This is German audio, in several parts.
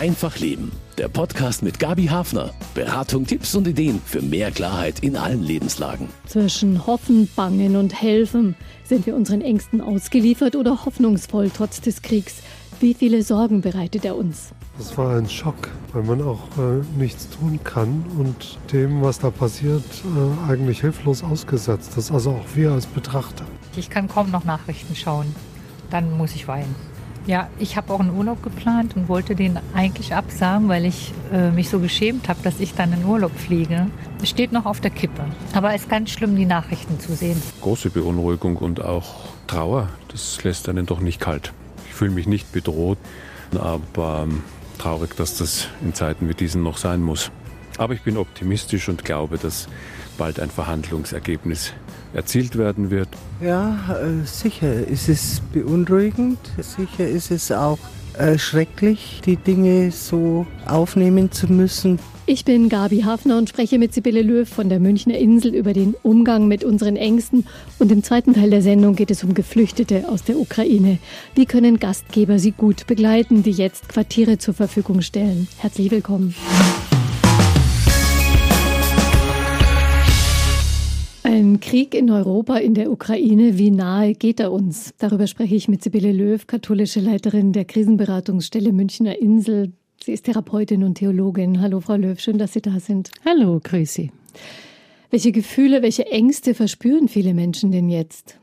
Einfach Leben. Der Podcast mit Gabi Hafner. Beratung, Tipps und Ideen für mehr Klarheit in allen Lebenslagen. Zwischen Hoffen, Bangen und Helfen sind wir unseren Ängsten ausgeliefert oder hoffnungsvoll trotz des Kriegs. Wie viele Sorgen bereitet er uns? Das war ein Schock, weil man auch äh, nichts tun kann und dem, was da passiert, äh, eigentlich hilflos ausgesetzt ist. Also auch wir als Betrachter. Ich kann kaum noch Nachrichten schauen. Dann muss ich weinen. Ja, ich habe auch einen Urlaub geplant und wollte den eigentlich absagen, weil ich äh, mich so geschämt habe, dass ich dann in Urlaub fliege. Es steht noch auf der Kippe. Aber es ist ganz schlimm, die Nachrichten zu sehen. Große Beunruhigung und auch Trauer, das lässt einen doch nicht kalt. Ich fühle mich nicht bedroht, aber ähm, traurig, dass das in Zeiten wie diesen noch sein muss. Aber ich bin optimistisch und glaube, dass bald ein Verhandlungsergebnis erzielt werden wird. Ja, äh, sicher ist es beunruhigend. Sicher ist es auch äh, schrecklich, die Dinge so aufnehmen zu müssen. Ich bin Gabi Hafner und spreche mit Sibylle Löw von der Münchner Insel über den Umgang mit unseren Ängsten. Und im zweiten Teil der Sendung geht es um Geflüchtete aus der Ukraine. Wie können Gastgeber sie gut begleiten, die jetzt Quartiere zur Verfügung stellen? Herzlich willkommen. Ein Krieg in Europa, in der Ukraine, wie nahe geht er uns? Darüber spreche ich mit Sibylle Löw, katholische Leiterin der Krisenberatungsstelle Münchner Insel. Sie ist Therapeutin und Theologin. Hallo, Frau Löw, schön, dass Sie da sind. Hallo, grüß Sie. Welche Gefühle, welche Ängste verspüren viele Menschen denn jetzt?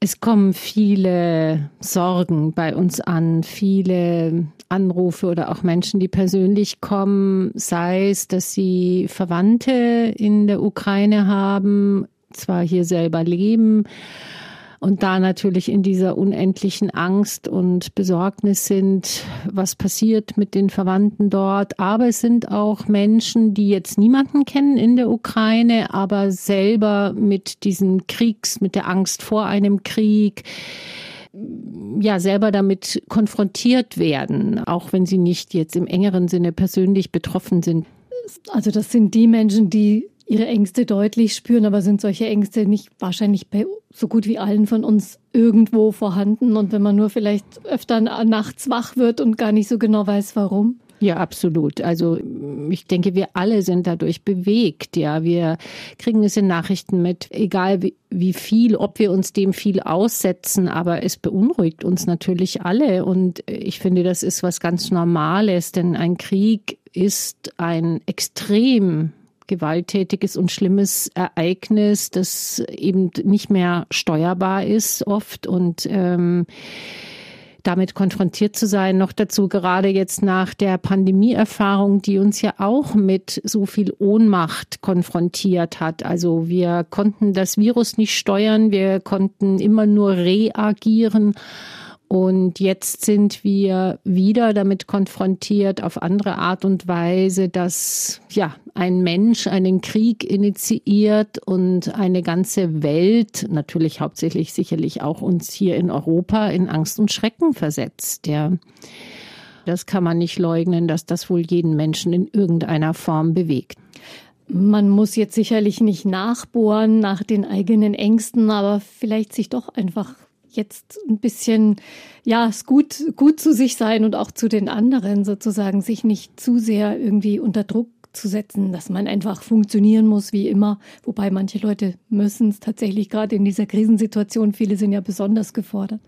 Es kommen viele Sorgen bei uns an, viele Anrufe oder auch Menschen, die persönlich kommen, sei es, dass sie Verwandte in der Ukraine haben, zwar hier selber leben und da natürlich in dieser unendlichen Angst und Besorgnis sind, was passiert mit den Verwandten dort. Aber es sind auch Menschen, die jetzt niemanden kennen in der Ukraine, aber selber mit diesem Kriegs, mit der Angst vor einem Krieg, ja selber damit konfrontiert werden, auch wenn sie nicht jetzt im engeren Sinne persönlich betroffen sind. Also das sind die Menschen, die ihre Ängste deutlich spüren, aber sind solche Ängste nicht wahrscheinlich bei so gut wie allen von uns irgendwo vorhanden und wenn man nur vielleicht öfter nachts wach wird und gar nicht so genau weiß, warum? Ja, absolut. Also ich denke, wir alle sind dadurch bewegt. Ja, wir kriegen es in Nachrichten mit, egal wie, wie viel, ob wir uns dem viel aussetzen, aber es beunruhigt uns natürlich alle. Und ich finde, das ist was ganz Normales, denn ein Krieg ist ein extrem gewalttätiges und schlimmes Ereignis, das eben nicht mehr steuerbar ist oft und ähm, damit konfrontiert zu sein. Noch dazu gerade jetzt nach der Pandemieerfahrung, die uns ja auch mit so viel Ohnmacht konfrontiert hat. Also wir konnten das Virus nicht steuern, wir konnten immer nur reagieren. Und jetzt sind wir wieder damit konfrontiert auf andere Art und Weise, dass ja ein Mensch einen Krieg initiiert und eine ganze Welt, natürlich hauptsächlich sicherlich auch uns hier in Europa, in Angst und Schrecken versetzt. Ja. Das kann man nicht leugnen, dass das wohl jeden Menschen in irgendeiner Form bewegt. Man muss jetzt sicherlich nicht nachbohren nach den eigenen Ängsten, aber vielleicht sich doch einfach jetzt ein bisschen, ja, es gut, gut zu sich sein und auch zu den anderen sozusagen, sich nicht zu sehr irgendwie unter Druck zu setzen, dass man einfach funktionieren muss wie immer. Wobei manche Leute müssen es tatsächlich gerade in dieser Krisensituation. Viele sind ja besonders gefordert.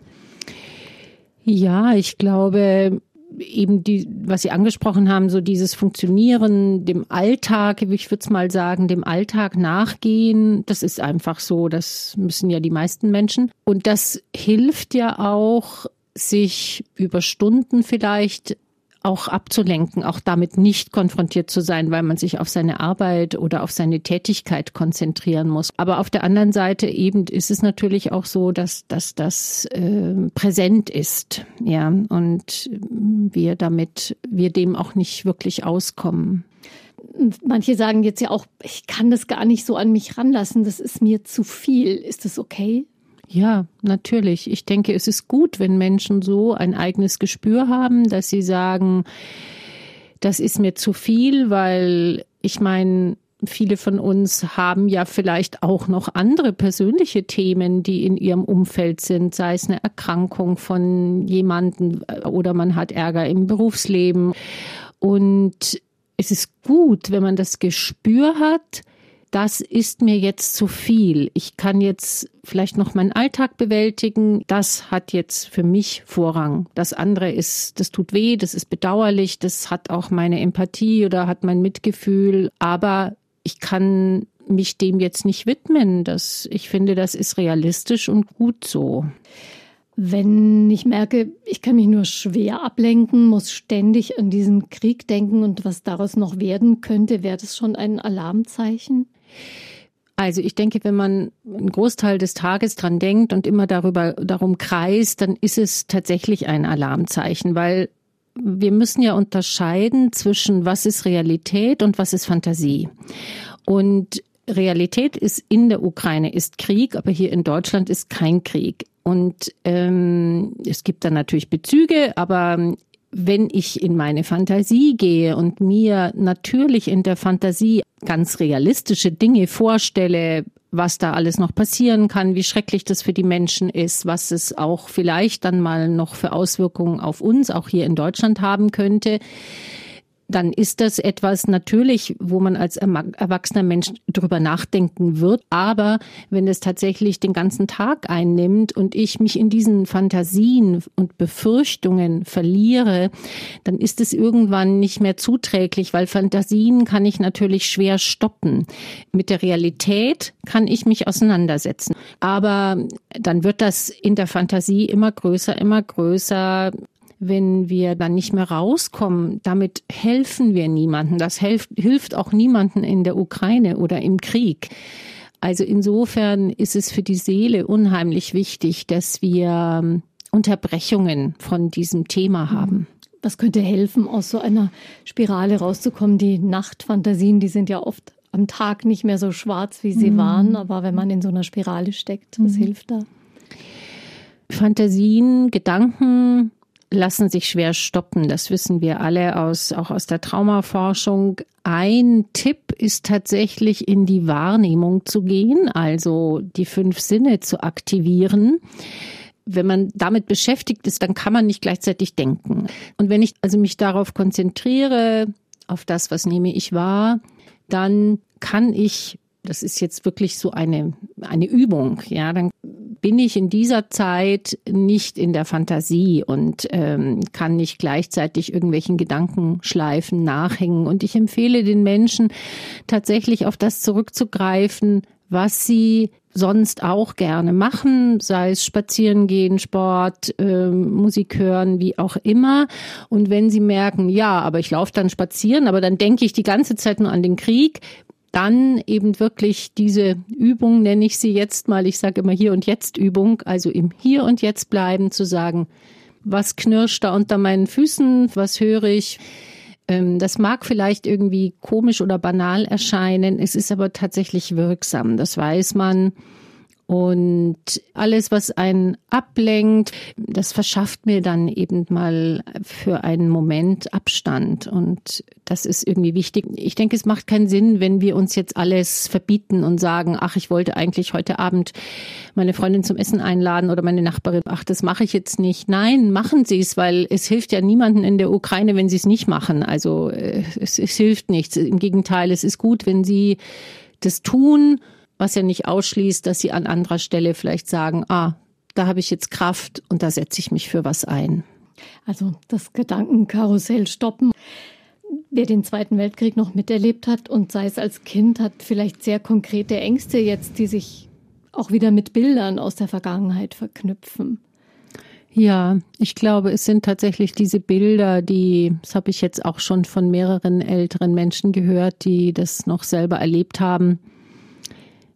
Ja, ich glaube, eben die, was Sie angesprochen haben, so dieses Funktionieren, dem Alltag, ich würde es mal sagen, dem Alltag nachgehen, das ist einfach so, das müssen ja die meisten Menschen. Und das hilft ja auch, sich über Stunden vielleicht auch abzulenken, auch damit nicht konfrontiert zu sein, weil man sich auf seine Arbeit oder auf seine Tätigkeit konzentrieren muss. Aber auf der anderen Seite eben ist es natürlich auch so, dass, dass das äh, präsent ist, ja, und wir damit, wir dem auch nicht wirklich auskommen. Manche sagen jetzt ja auch, ich kann das gar nicht so an mich ranlassen, das ist mir zu viel. Ist das okay? Ja, natürlich. Ich denke, es ist gut, wenn Menschen so ein eigenes Gespür haben, dass sie sagen, das ist mir zu viel, weil ich meine, viele von uns haben ja vielleicht auch noch andere persönliche Themen, die in ihrem Umfeld sind, sei es eine Erkrankung von jemandem äh, oder man hat Ärger im Berufsleben. Und es ist gut, wenn man das Gespür hat, das ist mir jetzt zu viel. Ich kann jetzt vielleicht noch meinen Alltag bewältigen. Das hat jetzt für mich Vorrang. Das andere ist, das tut weh, das ist bedauerlich, das hat auch meine Empathie oder hat mein Mitgefühl. Aber ich kann mich dem jetzt nicht widmen. Das, ich finde, das ist realistisch und gut so. Wenn ich merke, ich kann mich nur schwer ablenken, muss ständig an diesen Krieg denken und was daraus noch werden könnte, wäre das schon ein Alarmzeichen? Also ich denke, wenn man einen Großteil des Tages dran denkt und immer darüber darum kreist, dann ist es tatsächlich ein Alarmzeichen, weil wir müssen ja unterscheiden zwischen was ist Realität und was ist Fantasie. Und Realität ist in der Ukraine ist Krieg, aber hier in Deutschland ist kein Krieg. Und ähm, es gibt dann natürlich Bezüge, aber wenn ich in meine Fantasie gehe und mir natürlich in der Fantasie ganz realistische Dinge vorstelle, was da alles noch passieren kann, wie schrecklich das für die Menschen ist, was es auch vielleicht dann mal noch für Auswirkungen auf uns, auch hier in Deutschland haben könnte, dann ist das etwas natürlich, wo man als erwachsener Mensch drüber nachdenken wird. Aber wenn es tatsächlich den ganzen Tag einnimmt und ich mich in diesen Fantasien und Befürchtungen verliere, dann ist es irgendwann nicht mehr zuträglich, weil Fantasien kann ich natürlich schwer stoppen. Mit der Realität kann ich mich auseinandersetzen. Aber dann wird das in der Fantasie immer größer, immer größer wenn wir dann nicht mehr rauskommen, damit helfen wir niemanden. Das hilft, hilft auch niemanden in der Ukraine oder im Krieg. Also insofern ist es für die Seele unheimlich wichtig, dass wir ähm, Unterbrechungen von diesem Thema haben. Was könnte helfen, aus so einer Spirale rauszukommen? Die Nachtfantasien, die sind ja oft am Tag nicht mehr so schwarz, wie sie mhm. waren. Aber wenn man in so einer Spirale steckt, was mhm. hilft da? Fantasien, Gedanken, lassen sich schwer stoppen. Das wissen wir alle aus, auch aus der Traumaforschung. Ein Tipp ist tatsächlich in die Wahrnehmung zu gehen, also die fünf Sinne zu aktivieren wenn man damit beschäftigt ist, dann kann man nicht gleichzeitig denken. Und wenn ich also mich darauf konzentriere, auf das, was nehme ich wahr, dann kann ich das ist jetzt wirklich so eine, eine Übung, ja, dann bin ich in dieser Zeit nicht in der Fantasie und ähm, kann nicht gleichzeitig irgendwelchen Gedankenschleifen nachhängen. Und ich empfehle den Menschen tatsächlich auf das zurückzugreifen, was sie sonst auch gerne machen, sei es spazieren gehen, Sport, äh, Musik hören, wie auch immer. Und wenn sie merken, ja, aber ich laufe dann spazieren, aber dann denke ich die ganze Zeit nur an den Krieg, dann eben wirklich diese Übung, nenne ich sie jetzt mal, ich sage immer Hier und Jetzt Übung, also im Hier und Jetzt bleiben, zu sagen, was knirscht da unter meinen Füßen, was höre ich. Ähm, das mag vielleicht irgendwie komisch oder banal erscheinen, es ist aber tatsächlich wirksam, das weiß man. Und alles, was einen ablenkt, das verschafft mir dann eben mal für einen Moment Abstand. Und das ist irgendwie wichtig. Ich denke, es macht keinen Sinn, wenn wir uns jetzt alles verbieten und sagen, ach, ich wollte eigentlich heute Abend meine Freundin zum Essen einladen oder meine Nachbarin. Ach, das mache ich jetzt nicht. Nein, machen Sie es, weil es hilft ja niemanden in der Ukraine, wenn Sie es nicht machen. Also äh, es, es hilft nichts. Im Gegenteil, es ist gut, wenn Sie das tun was ja nicht ausschließt, dass sie an anderer Stelle vielleicht sagen, ah, da habe ich jetzt Kraft und da setze ich mich für was ein. Also das Gedankenkarussell stoppen. Wer den Zweiten Weltkrieg noch miterlebt hat und sei es als Kind, hat vielleicht sehr konkrete Ängste jetzt, die sich auch wieder mit Bildern aus der Vergangenheit verknüpfen. Ja, ich glaube, es sind tatsächlich diese Bilder, die, das habe ich jetzt auch schon von mehreren älteren Menschen gehört, die das noch selber erlebt haben,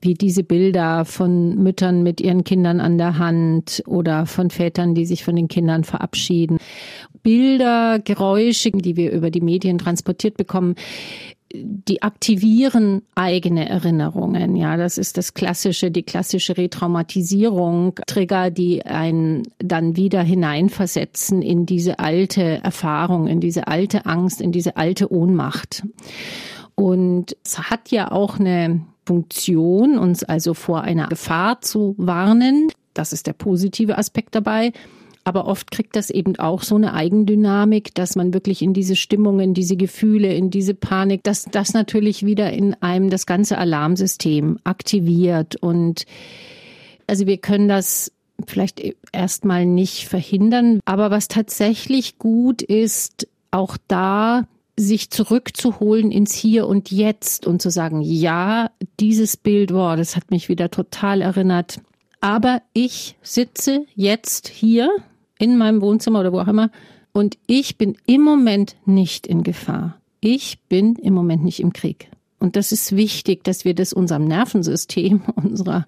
wie diese Bilder von Müttern mit ihren Kindern an der Hand oder von Vätern, die sich von den Kindern verabschieden. Bilder, Geräusche, die wir über die Medien transportiert bekommen, die aktivieren eigene Erinnerungen. Ja, das ist das klassische, die klassische Retraumatisierung, Trigger, die einen dann wieder hineinversetzen in diese alte Erfahrung, in diese alte Angst, in diese alte Ohnmacht. Und es hat ja auch eine Funktion, uns also vor einer Gefahr zu warnen. Das ist der positive Aspekt dabei. Aber oft kriegt das eben auch so eine Eigendynamik, dass man wirklich in diese Stimmungen, diese Gefühle, in diese Panik, dass das natürlich wieder in einem das ganze Alarmsystem aktiviert. Und also wir können das vielleicht erstmal nicht verhindern. Aber was tatsächlich gut ist, auch da sich zurückzuholen ins Hier und Jetzt und zu sagen, ja, dieses Bild, wow, das hat mich wieder total erinnert. Aber ich sitze jetzt hier in meinem Wohnzimmer oder wo auch immer und ich bin im Moment nicht in Gefahr. Ich bin im Moment nicht im Krieg. Und das ist wichtig, dass wir das unserem Nervensystem, unserer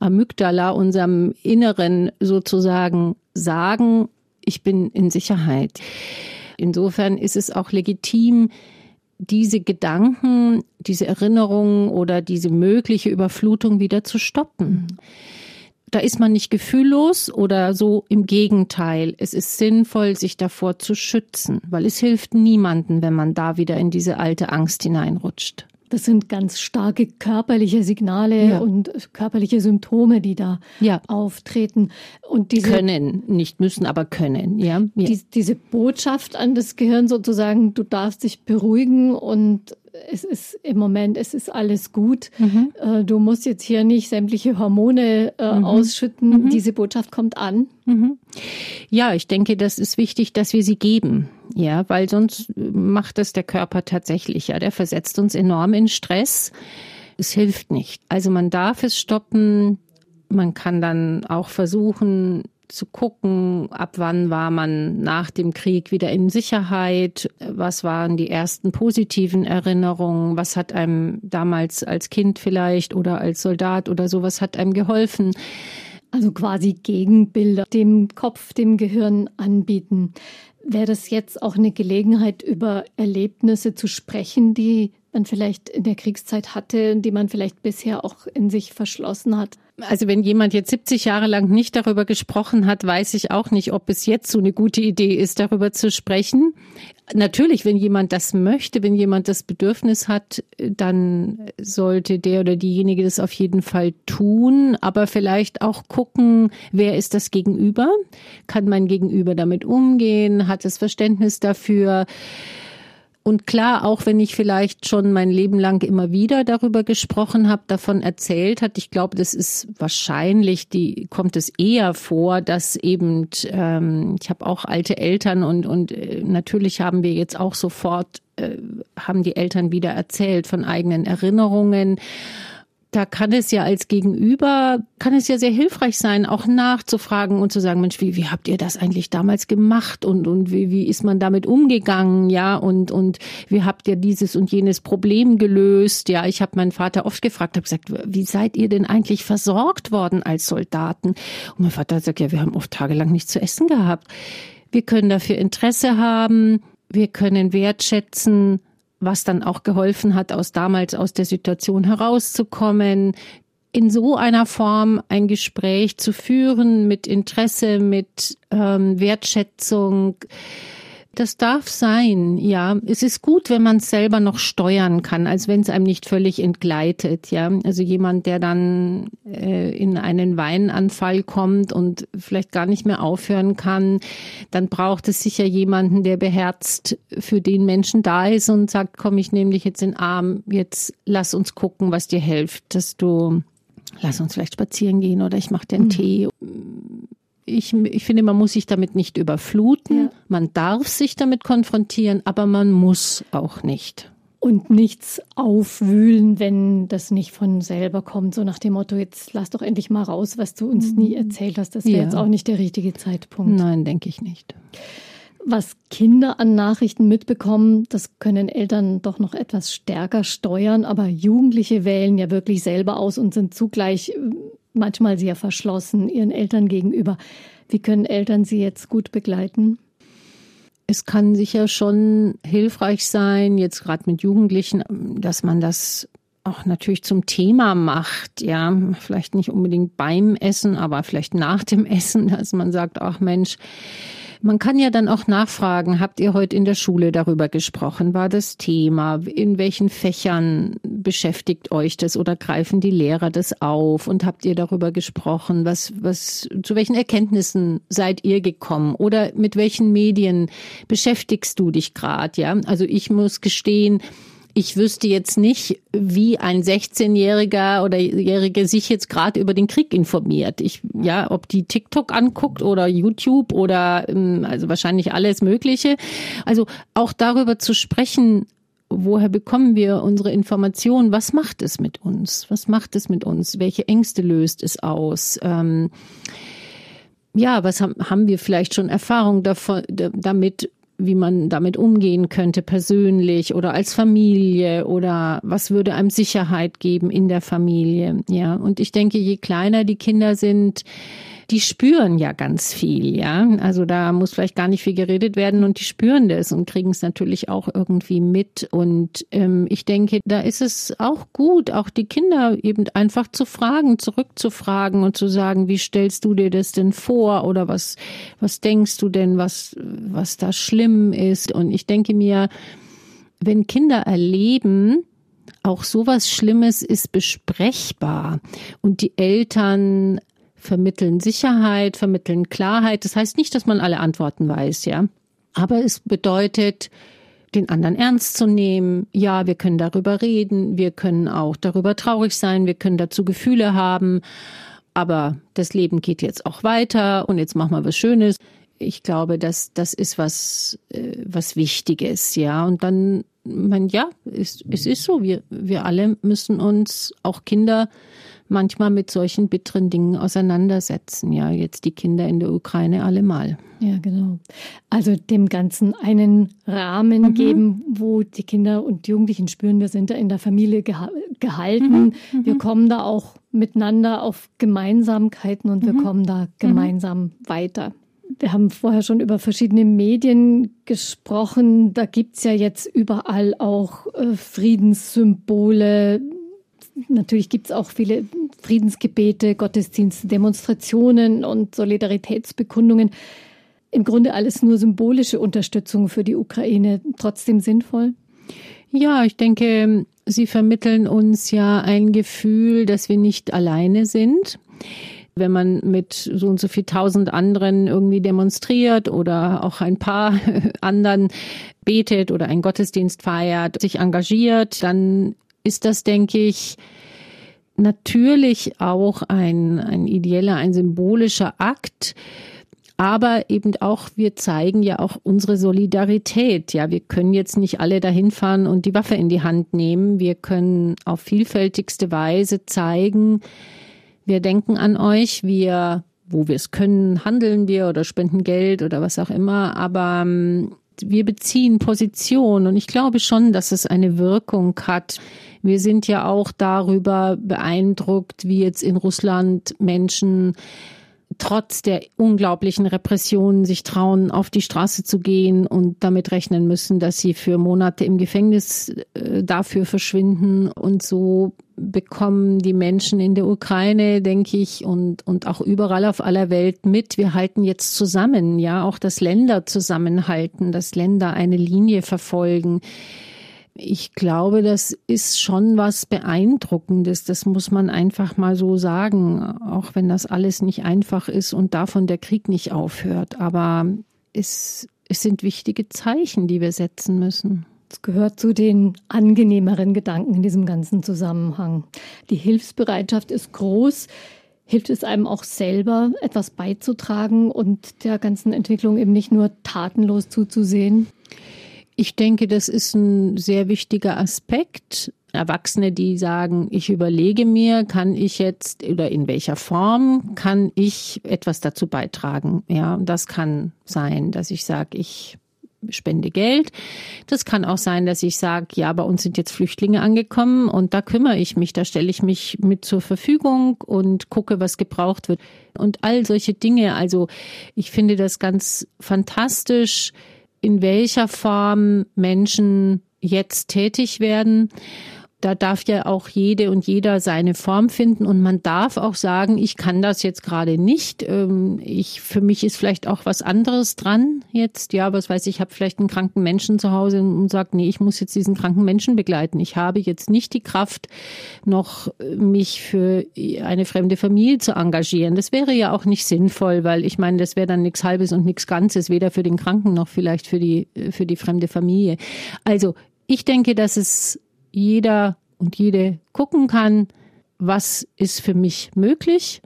Amygdala, unserem Inneren sozusagen sagen, ich bin in Sicherheit. Insofern ist es auch legitim, diese Gedanken, diese Erinnerungen oder diese mögliche Überflutung wieder zu stoppen. Da ist man nicht gefühllos oder so im Gegenteil. Es ist sinnvoll, sich davor zu schützen, weil es hilft niemanden, wenn man da wieder in diese alte Angst hineinrutscht. Das sind ganz starke körperliche Signale ja. und körperliche Symptome, die da ja. auftreten. Und diese können, nicht müssen, aber können, ja. Die, diese Botschaft an das Gehirn sozusagen, du darfst dich beruhigen und es ist im Moment, es ist alles gut. Mhm. Äh, du musst jetzt hier nicht sämtliche Hormone äh, mhm. ausschütten. Mhm. Diese Botschaft kommt an. Mhm. Ja, ich denke, das ist wichtig, dass wir sie geben. Ja, weil sonst macht das der Körper tatsächlich. Ja, der versetzt uns enorm in Stress. Es hilft nicht. Also man darf es stoppen. Man kann dann auch versuchen, zu gucken, ab wann war man nach dem Krieg wieder in Sicherheit, was waren die ersten positiven Erinnerungen, was hat einem damals als Kind vielleicht oder als Soldat oder sowas hat einem geholfen. Also quasi Gegenbilder dem Kopf, dem Gehirn anbieten. Wäre das jetzt auch eine Gelegenheit, über Erlebnisse zu sprechen, die man vielleicht in der Kriegszeit hatte, die man vielleicht bisher auch in sich verschlossen hat? Also wenn jemand jetzt 70 Jahre lang nicht darüber gesprochen hat, weiß ich auch nicht, ob es jetzt so eine gute Idee ist, darüber zu sprechen. Natürlich, wenn jemand das möchte, wenn jemand das Bedürfnis hat, dann sollte der oder diejenige das auf jeden Fall tun, aber vielleicht auch gucken, wer ist das Gegenüber? Kann mein Gegenüber damit umgehen? Hat es Verständnis dafür? Und klar, auch wenn ich vielleicht schon mein Leben lang immer wieder darüber gesprochen habe, davon erzählt hat, ich glaube, das ist wahrscheinlich, die kommt es eher vor, dass eben, ähm, ich habe auch alte Eltern und, und äh, natürlich haben wir jetzt auch sofort, äh, haben die Eltern wieder erzählt von eigenen Erinnerungen da kann es ja als Gegenüber, kann es ja sehr hilfreich sein, auch nachzufragen und zu sagen, Mensch, wie, wie habt ihr das eigentlich damals gemacht und, und wie, wie ist man damit umgegangen, ja, und, und wie habt ihr dieses und jenes Problem gelöst, ja, ich habe meinen Vater oft gefragt, habe gesagt, wie seid ihr denn eigentlich versorgt worden als Soldaten? Und mein Vater sagt, ja, wir haben oft tagelang nichts zu essen gehabt. Wir können dafür Interesse haben, wir können wertschätzen, was dann auch geholfen hat, aus damals aus der Situation herauszukommen, in so einer Form ein Gespräch zu führen mit Interesse, mit ähm, Wertschätzung. Das darf sein, ja. Es ist gut, wenn man es selber noch steuern kann, als wenn es einem nicht völlig entgleitet, ja. Also jemand, der dann äh, in einen Weinanfall kommt und vielleicht gar nicht mehr aufhören kann, dann braucht es sicher jemanden, der beherzt für den Menschen da ist und sagt, komm, ich nehme dich jetzt in den Arm, jetzt lass uns gucken, was dir hilft, dass du lass uns vielleicht spazieren gehen oder ich mache dir einen mhm. Tee ich, ich finde, man muss sich damit nicht überfluten. Ja. Man darf sich damit konfrontieren, aber man muss auch nicht. Und nichts aufwühlen, wenn das nicht von selber kommt. So nach dem Motto, jetzt lass doch endlich mal raus, was du uns nie mhm. erzählt hast. Das wäre ja. jetzt auch nicht der richtige Zeitpunkt. Nein, denke ich nicht. Was Kinder an Nachrichten mitbekommen, das können Eltern doch noch etwas stärker steuern. Aber Jugendliche wählen ja wirklich selber aus und sind zugleich manchmal sehr verschlossen ihren Eltern gegenüber. Wie können Eltern sie jetzt gut begleiten? Es kann sicher schon hilfreich sein, jetzt gerade mit Jugendlichen, dass man das auch natürlich zum Thema macht, ja, vielleicht nicht unbedingt beim Essen, aber vielleicht nach dem Essen, dass man sagt, ach Mensch, Man kann ja dann auch nachfragen, habt ihr heute in der Schule darüber gesprochen? War das Thema? In welchen Fächern beschäftigt euch das oder greifen die Lehrer das auf? Und habt ihr darüber gesprochen? Was, was, zu welchen Erkenntnissen seid ihr gekommen? Oder mit welchen Medien beschäftigst du dich gerade? Ja, also ich muss gestehen, ich wüsste jetzt nicht, wie ein 16-Jähriger oder Jährige sich jetzt gerade über den Krieg informiert. Ich, ja, ob die TikTok anguckt oder YouTube oder ähm, also wahrscheinlich alles Mögliche. Also auch darüber zu sprechen, woher bekommen wir unsere Informationen? Was macht es mit uns? Was macht es mit uns? Welche Ängste löst es aus? Ähm, ja, was haben, haben wir vielleicht schon Erfahrung davon, damit, wie man damit umgehen könnte, persönlich oder als Familie oder was würde einem Sicherheit geben in der Familie. Ja, und ich denke, je kleiner die Kinder sind, die spüren ja ganz viel, ja. Also da muss vielleicht gar nicht viel geredet werden und die spüren das und kriegen es natürlich auch irgendwie mit. Und ähm, ich denke, da ist es auch gut, auch die Kinder eben einfach zu fragen, zurückzufragen und zu sagen, wie stellst du dir das denn vor oder was, was denkst du denn, was, was da schlimm ist? Und ich denke mir, wenn Kinder erleben, auch sowas Schlimmes ist besprechbar und die Eltern vermitteln Sicherheit, vermitteln Klarheit. Das heißt nicht, dass man alle Antworten weiß, ja. Aber es bedeutet, den anderen ernst zu nehmen. Ja, wir können darüber reden, wir können auch darüber traurig sein, wir können dazu Gefühle haben. Aber das Leben geht jetzt auch weiter und jetzt machen wir was Schönes. Ich glaube, dass das ist was, äh, was Wichtiges, ja. Und dann, man, ja, es, es ist so. Wir, wir alle müssen uns, auch Kinder, manchmal mit solchen bitteren Dingen auseinandersetzen. Ja, jetzt die Kinder in der Ukraine allemal. Ja, genau. Also dem Ganzen einen Rahmen mhm. geben, wo die Kinder und Jugendlichen spüren, wir sind da in der Familie geha gehalten. Mhm. Mhm. Wir kommen da auch miteinander auf Gemeinsamkeiten und wir mhm. kommen da mhm. gemeinsam weiter. Wir haben vorher schon über verschiedene Medien gesprochen. Da gibt es ja jetzt überall auch äh, Friedenssymbole, Natürlich gibt es auch viele Friedensgebete, Gottesdienste, Demonstrationen und Solidaritätsbekundungen. Im Grunde alles nur symbolische Unterstützung für die Ukraine. Trotzdem sinnvoll? Ja, ich denke, sie vermitteln uns ja ein Gefühl, dass wir nicht alleine sind wenn man mit so und so viel tausend anderen irgendwie demonstriert oder auch ein paar anderen betet oder einen Gottesdienst feiert, sich engagiert, dann ist das, denke ich, natürlich auch ein, ein ideeller, ein symbolischer Akt. Aber eben auch, wir zeigen ja auch unsere Solidarität. Ja, wir können jetzt nicht alle dahin fahren und die Waffe in die Hand nehmen. Wir können auf vielfältigste Weise zeigen, wir denken an euch, wir, wo wir es können, handeln wir oder spenden Geld oder was auch immer. Aber ähm, wir beziehen Position und ich glaube schon, dass es eine Wirkung hat. Wir sind ja auch darüber beeindruckt, wie jetzt in Russland Menschen trotz der unglaublichen Repressionen sich trauen, auf die Straße zu gehen und damit rechnen müssen, dass sie für Monate im Gefängnis äh, dafür verschwinden. Und so bekommen die Menschen in der Ukraine, denke ich, und, und auch überall auf aller Welt mit. Wir halten jetzt zusammen, ja, auch dass Länder zusammenhalten, dass Länder eine Linie verfolgen ich glaube, das ist schon was Beeindruckendes. Das muss man einfach mal so sagen, auch wenn das alles nicht einfach ist und davon der Krieg nicht aufhört. Aber es, es sind wichtige Zeichen, die wir setzen müssen. Es gehört zu den angenehmeren Gedanken in diesem ganzen Zusammenhang. Die Hilfsbereitschaft ist groß. Hilft es einem auch selber, etwas beizutragen und der ganzen Entwicklung eben nicht nur tatenlos zuzusehen? Ich denke, das ist ein sehr wichtiger Aspekt. Erwachsene, die sagen, ich überlege mir, kann ich jetzt oder in welcher Form kann ich etwas dazu beitragen? Ja, das kann sein, dass ich sage, ich spende Geld. Das kann auch sein, dass ich sage, ja, bei uns sind jetzt Flüchtlinge angekommen und da kümmere ich mich, da stelle ich mich mit zur Verfügung und gucke, was gebraucht wird. Und all solche Dinge. Also ich finde das ganz fantastisch, in welcher Form Menschen jetzt tätig werden. Da darf ja auch jede und jeder seine Form finden und man darf auch sagen, ich kann das jetzt gerade nicht. Ähm, ich, für mich ist vielleicht auch was anderes dran jetzt. Ja, was weiß ich, habe vielleicht einen kranken Menschen zu Hause und sage, nee, ich muss jetzt diesen kranken Menschen begleiten. Ich habe jetzt nicht die Kraft, noch mich für eine fremde Familie zu engagieren. Das wäre ja auch nicht sinnvoll, weil ich meine, das wäre dann nichts Halbes und nichts Ganzes, weder für den Kranken noch vielleicht für die, für die fremde Familie. Also ich denke, dass es jeder und jede gucken kann, was ist für mich möglich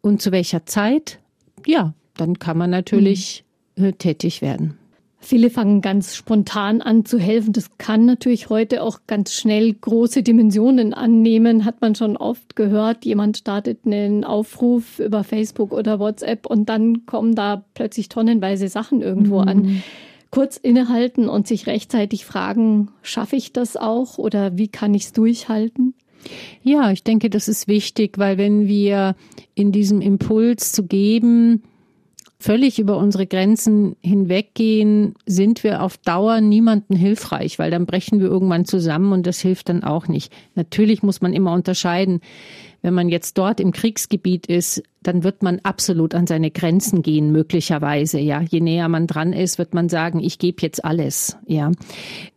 und zu welcher Zeit. Ja, dann kann man natürlich mhm. tätig werden. Viele fangen ganz spontan an zu helfen. Das kann natürlich heute auch ganz schnell große Dimensionen annehmen, hat man schon oft gehört. Jemand startet einen Aufruf über Facebook oder WhatsApp und dann kommen da plötzlich tonnenweise Sachen irgendwo mhm. an kurz innehalten und sich rechtzeitig fragen, schaffe ich das auch oder wie kann ich es durchhalten? Ja, ich denke, das ist wichtig, weil wenn wir in diesem Impuls zu geben, völlig über unsere Grenzen hinweggehen, sind wir auf Dauer niemanden hilfreich, weil dann brechen wir irgendwann zusammen und das hilft dann auch nicht. Natürlich muss man immer unterscheiden. Wenn man jetzt dort im Kriegsgebiet ist, dann wird man absolut an seine Grenzen gehen, möglicherweise. Ja, je näher man dran ist, wird man sagen, ich gebe jetzt alles. Ja,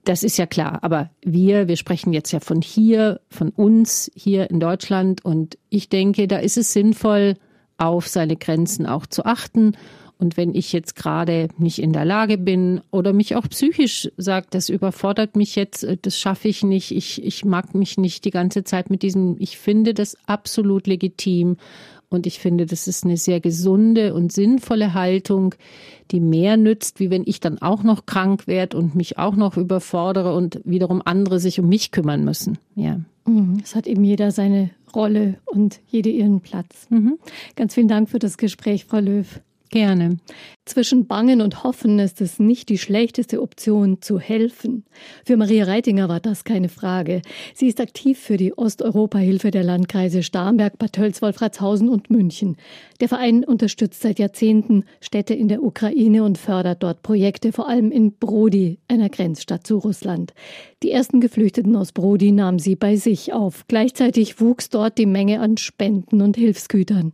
das ist ja klar. Aber wir, wir sprechen jetzt ja von hier, von uns hier in Deutschland. Und ich denke, da ist es sinnvoll, auf seine Grenzen auch zu achten und wenn ich jetzt gerade nicht in der Lage bin oder mich auch psychisch sagt, das überfordert mich jetzt, äh, das schaffe ich nicht, ich, ich mag mich nicht die ganze Zeit mit diesem, ich finde das absolut legitim und ich finde, das ist eine sehr gesunde und sinnvolle Haltung, die mehr nützt, wie wenn ich dann auch noch krank werde und mich auch noch überfordere und wiederum andere sich um mich kümmern müssen. Ja. Mhm. Es hat eben jeder seine Rolle und jede ihren Platz. Mhm. Ganz vielen Dank für das Gespräch, Frau Löw. Gerne. Zwischen Bangen und Hoffen ist es nicht die schlechteste Option, zu helfen. Für Maria Reitinger war das keine Frage. Sie ist aktiv für die Osteuropa-Hilfe der Landkreise Starnberg, Bad Tölz, Wolfratshausen und München. Der Verein unterstützt seit Jahrzehnten Städte in der Ukraine und fördert dort Projekte, vor allem in Brody, einer Grenzstadt zu Russland. Die ersten Geflüchteten aus Brody nahm sie bei sich auf. Gleichzeitig wuchs dort die Menge an Spenden und Hilfsgütern.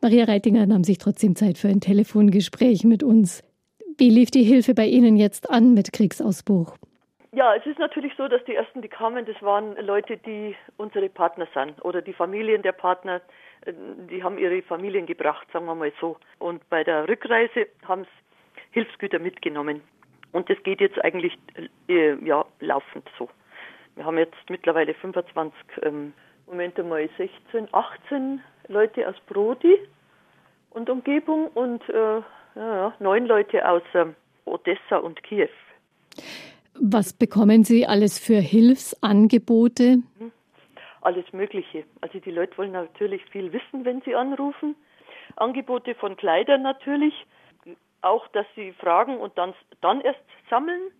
Maria Reitinger nahm sich trotzdem Zeit für ein Telefongespräch mit uns. Wie lief die Hilfe bei Ihnen jetzt an mit Kriegsausbruch? Ja, es ist natürlich so, dass die ersten, die kamen, das waren Leute, die unsere Partner sind oder die Familien der Partner, die haben ihre Familien gebracht, sagen wir mal so. Und bei der Rückreise haben sie Hilfsgüter mitgenommen. Und das geht jetzt eigentlich äh, ja, laufend so. Wir haben jetzt mittlerweile 25, ähm, Moment mal, 16, 18 Leute aus Brody und Umgebung und äh, ja, neun Leute aus äh, Odessa und Kiew. Was bekommen Sie alles für Hilfsangebote? Mhm. Alles Mögliche. Also die Leute wollen natürlich viel wissen, wenn sie anrufen. Angebote von Kleidern natürlich. Auch, dass sie fragen und dann, dann erst sammeln.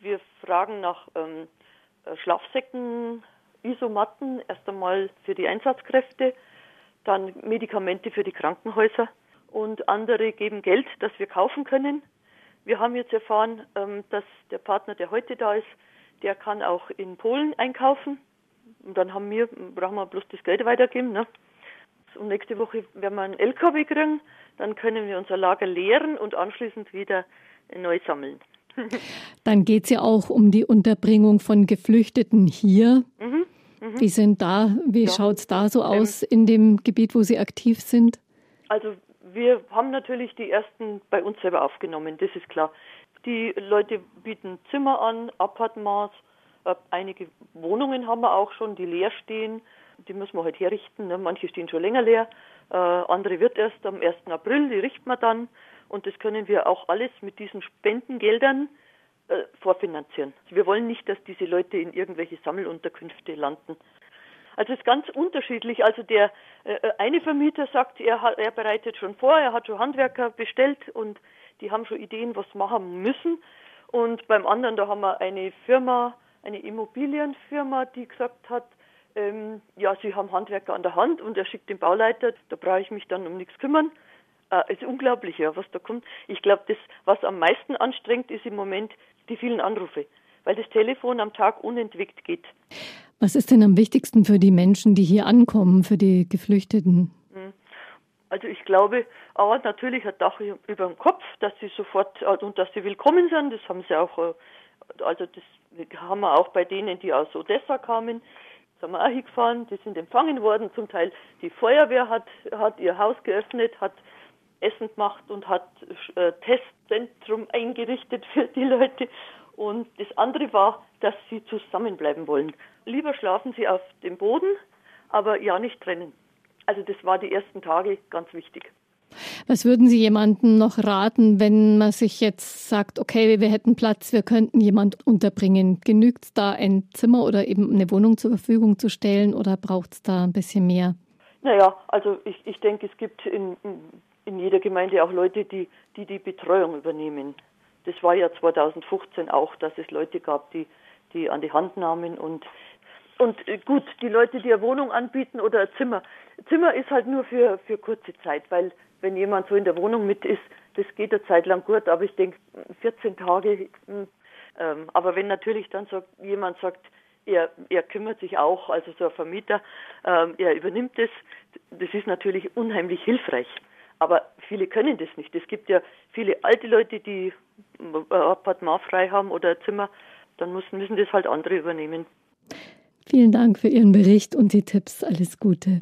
Wir fragen nach ähm, Schlafsäcken, Isomatten, erst einmal für die Einsatzkräfte dann Medikamente für die Krankenhäuser und andere geben Geld, das wir kaufen können. Wir haben jetzt erfahren, ähm, dass der Partner, der heute da ist, der kann auch in Polen einkaufen. Und dann haben wir, brauchen wir bloß das Geld weitergeben. Ne? Und nächste Woche werden wir einen LKW kriegen, dann können wir unser Lager leeren und anschließend wieder neu sammeln. Dann geht es ja auch um die Unterbringung von Geflüchteten hier. Mhm. Mhm. Wie sind da, wie ja. schaut es da so ähm, aus ähm, in dem Gebiet, wo Sie aktiv sind? Also wir haben natürlich die ersten bei uns selber aufgenommen, das ist klar. Die Leute bieten Zimmer an, Appartements, äh, einige Wohnungen haben wir auch schon, die leer stehen. Die müssen wir halt herrichten. Ne? Manche stehen schon länger leer, äh, andere wird erst am 1. April, die richten wir dann. Und das können wir auch alles mit diesen Spendengeldern äh, vorfinanzieren. Wir wollen nicht, dass diese Leute in irgendwelche Sammelunterkünfte landen. Also es ist ganz unterschiedlich. Also der äh, eine Vermieter sagt, er, er bereitet schon vor, er hat schon Handwerker bestellt und die haben schon Ideen, was machen müssen. Und beim anderen, da haben wir eine Firma, eine Immobilienfirma, die gesagt hat, ähm, ja, sie haben Handwerker an der Hand und er schickt den Bauleiter, da brauche ich mich dann um nichts kümmern. Äh, ist unglaublich, ja, was da kommt. Ich glaube, das, was am meisten anstrengt, ist im Moment die vielen Anrufe weil das Telefon am Tag unentwegt geht. Was ist denn am wichtigsten für die Menschen, die hier ankommen, für die Geflüchteten? Hm. Also ich glaube, aber natürlich ein Dach über dem Kopf, dass sie sofort äh, und dass sie willkommen sind. Das haben sie auch, äh, also das haben wir auch bei denen, die aus Odessa kamen. sind wir auch hingefahren, die sind empfangen worden. Zum Teil die Feuerwehr hat, hat ihr Haus geöffnet, hat Essen gemacht und hat äh, Testzentrum eingerichtet für die Leute. Und das andere war, dass sie zusammenbleiben wollen. Lieber schlafen sie auf dem Boden, aber ja nicht trennen. Also das war die ersten Tage ganz wichtig. Was würden Sie jemandem noch raten, wenn man sich jetzt sagt, okay, wir hätten Platz, wir könnten jemand unterbringen? Genügt es da ein Zimmer oder eben eine Wohnung zur Verfügung zu stellen oder braucht es da ein bisschen mehr? Naja, also ich, ich denke, es gibt in, in jeder Gemeinde auch Leute, die, die die Betreuung übernehmen. Das war ja 2015 auch, dass es Leute gab, die, die an die Hand nahmen und und äh, gut, die Leute, die eine Wohnung anbieten oder ein Zimmer. Zimmer ist halt nur für, für kurze Zeit, weil wenn jemand so in der Wohnung mit ist, das geht eine Zeit lang gut, aber ich denke 14 Tage. Hm, ähm, aber wenn natürlich dann sagt, jemand sagt, er, er kümmert sich auch, also so ein Vermieter, ähm, er übernimmt das, das ist natürlich unheimlich hilfreich. Aber viele können das nicht. Es gibt ja viele alte Leute, die ein Appartement frei haben oder ein Zimmer, dann müssen, müssen das halt andere übernehmen. Vielen Dank für Ihren Bericht und die Tipps. Alles Gute.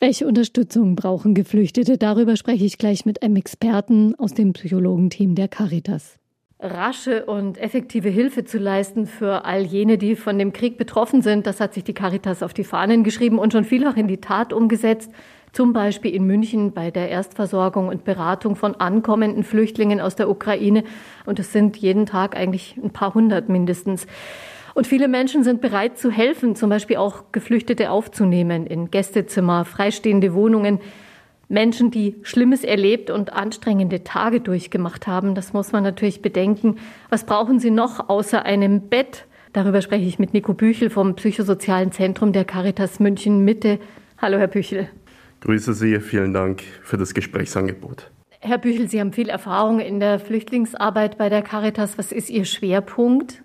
Welche Unterstützung brauchen Geflüchtete? Darüber spreche ich gleich mit einem Experten aus dem Psychologenteam der Caritas. Rasche und effektive Hilfe zu leisten für all jene, die von dem Krieg betroffen sind, das hat sich die Caritas auf die Fahnen geschrieben und schon vielfach in die Tat umgesetzt zum Beispiel in München bei der Erstversorgung und Beratung von ankommenden Flüchtlingen aus der Ukraine. Und es sind jeden Tag eigentlich ein paar hundert mindestens. Und viele Menschen sind bereit zu helfen, zum Beispiel auch Geflüchtete aufzunehmen in Gästezimmer, freistehende Wohnungen. Menschen, die Schlimmes erlebt und anstrengende Tage durchgemacht haben. Das muss man natürlich bedenken. Was brauchen sie noch außer einem Bett? Darüber spreche ich mit Nico Büchel vom Psychosozialen Zentrum der Caritas München Mitte. Hallo, Herr Büchel. Grüße Sie, vielen Dank für das Gesprächsangebot. Herr Büchel, Sie haben viel Erfahrung in der Flüchtlingsarbeit bei der Caritas. Was ist Ihr Schwerpunkt?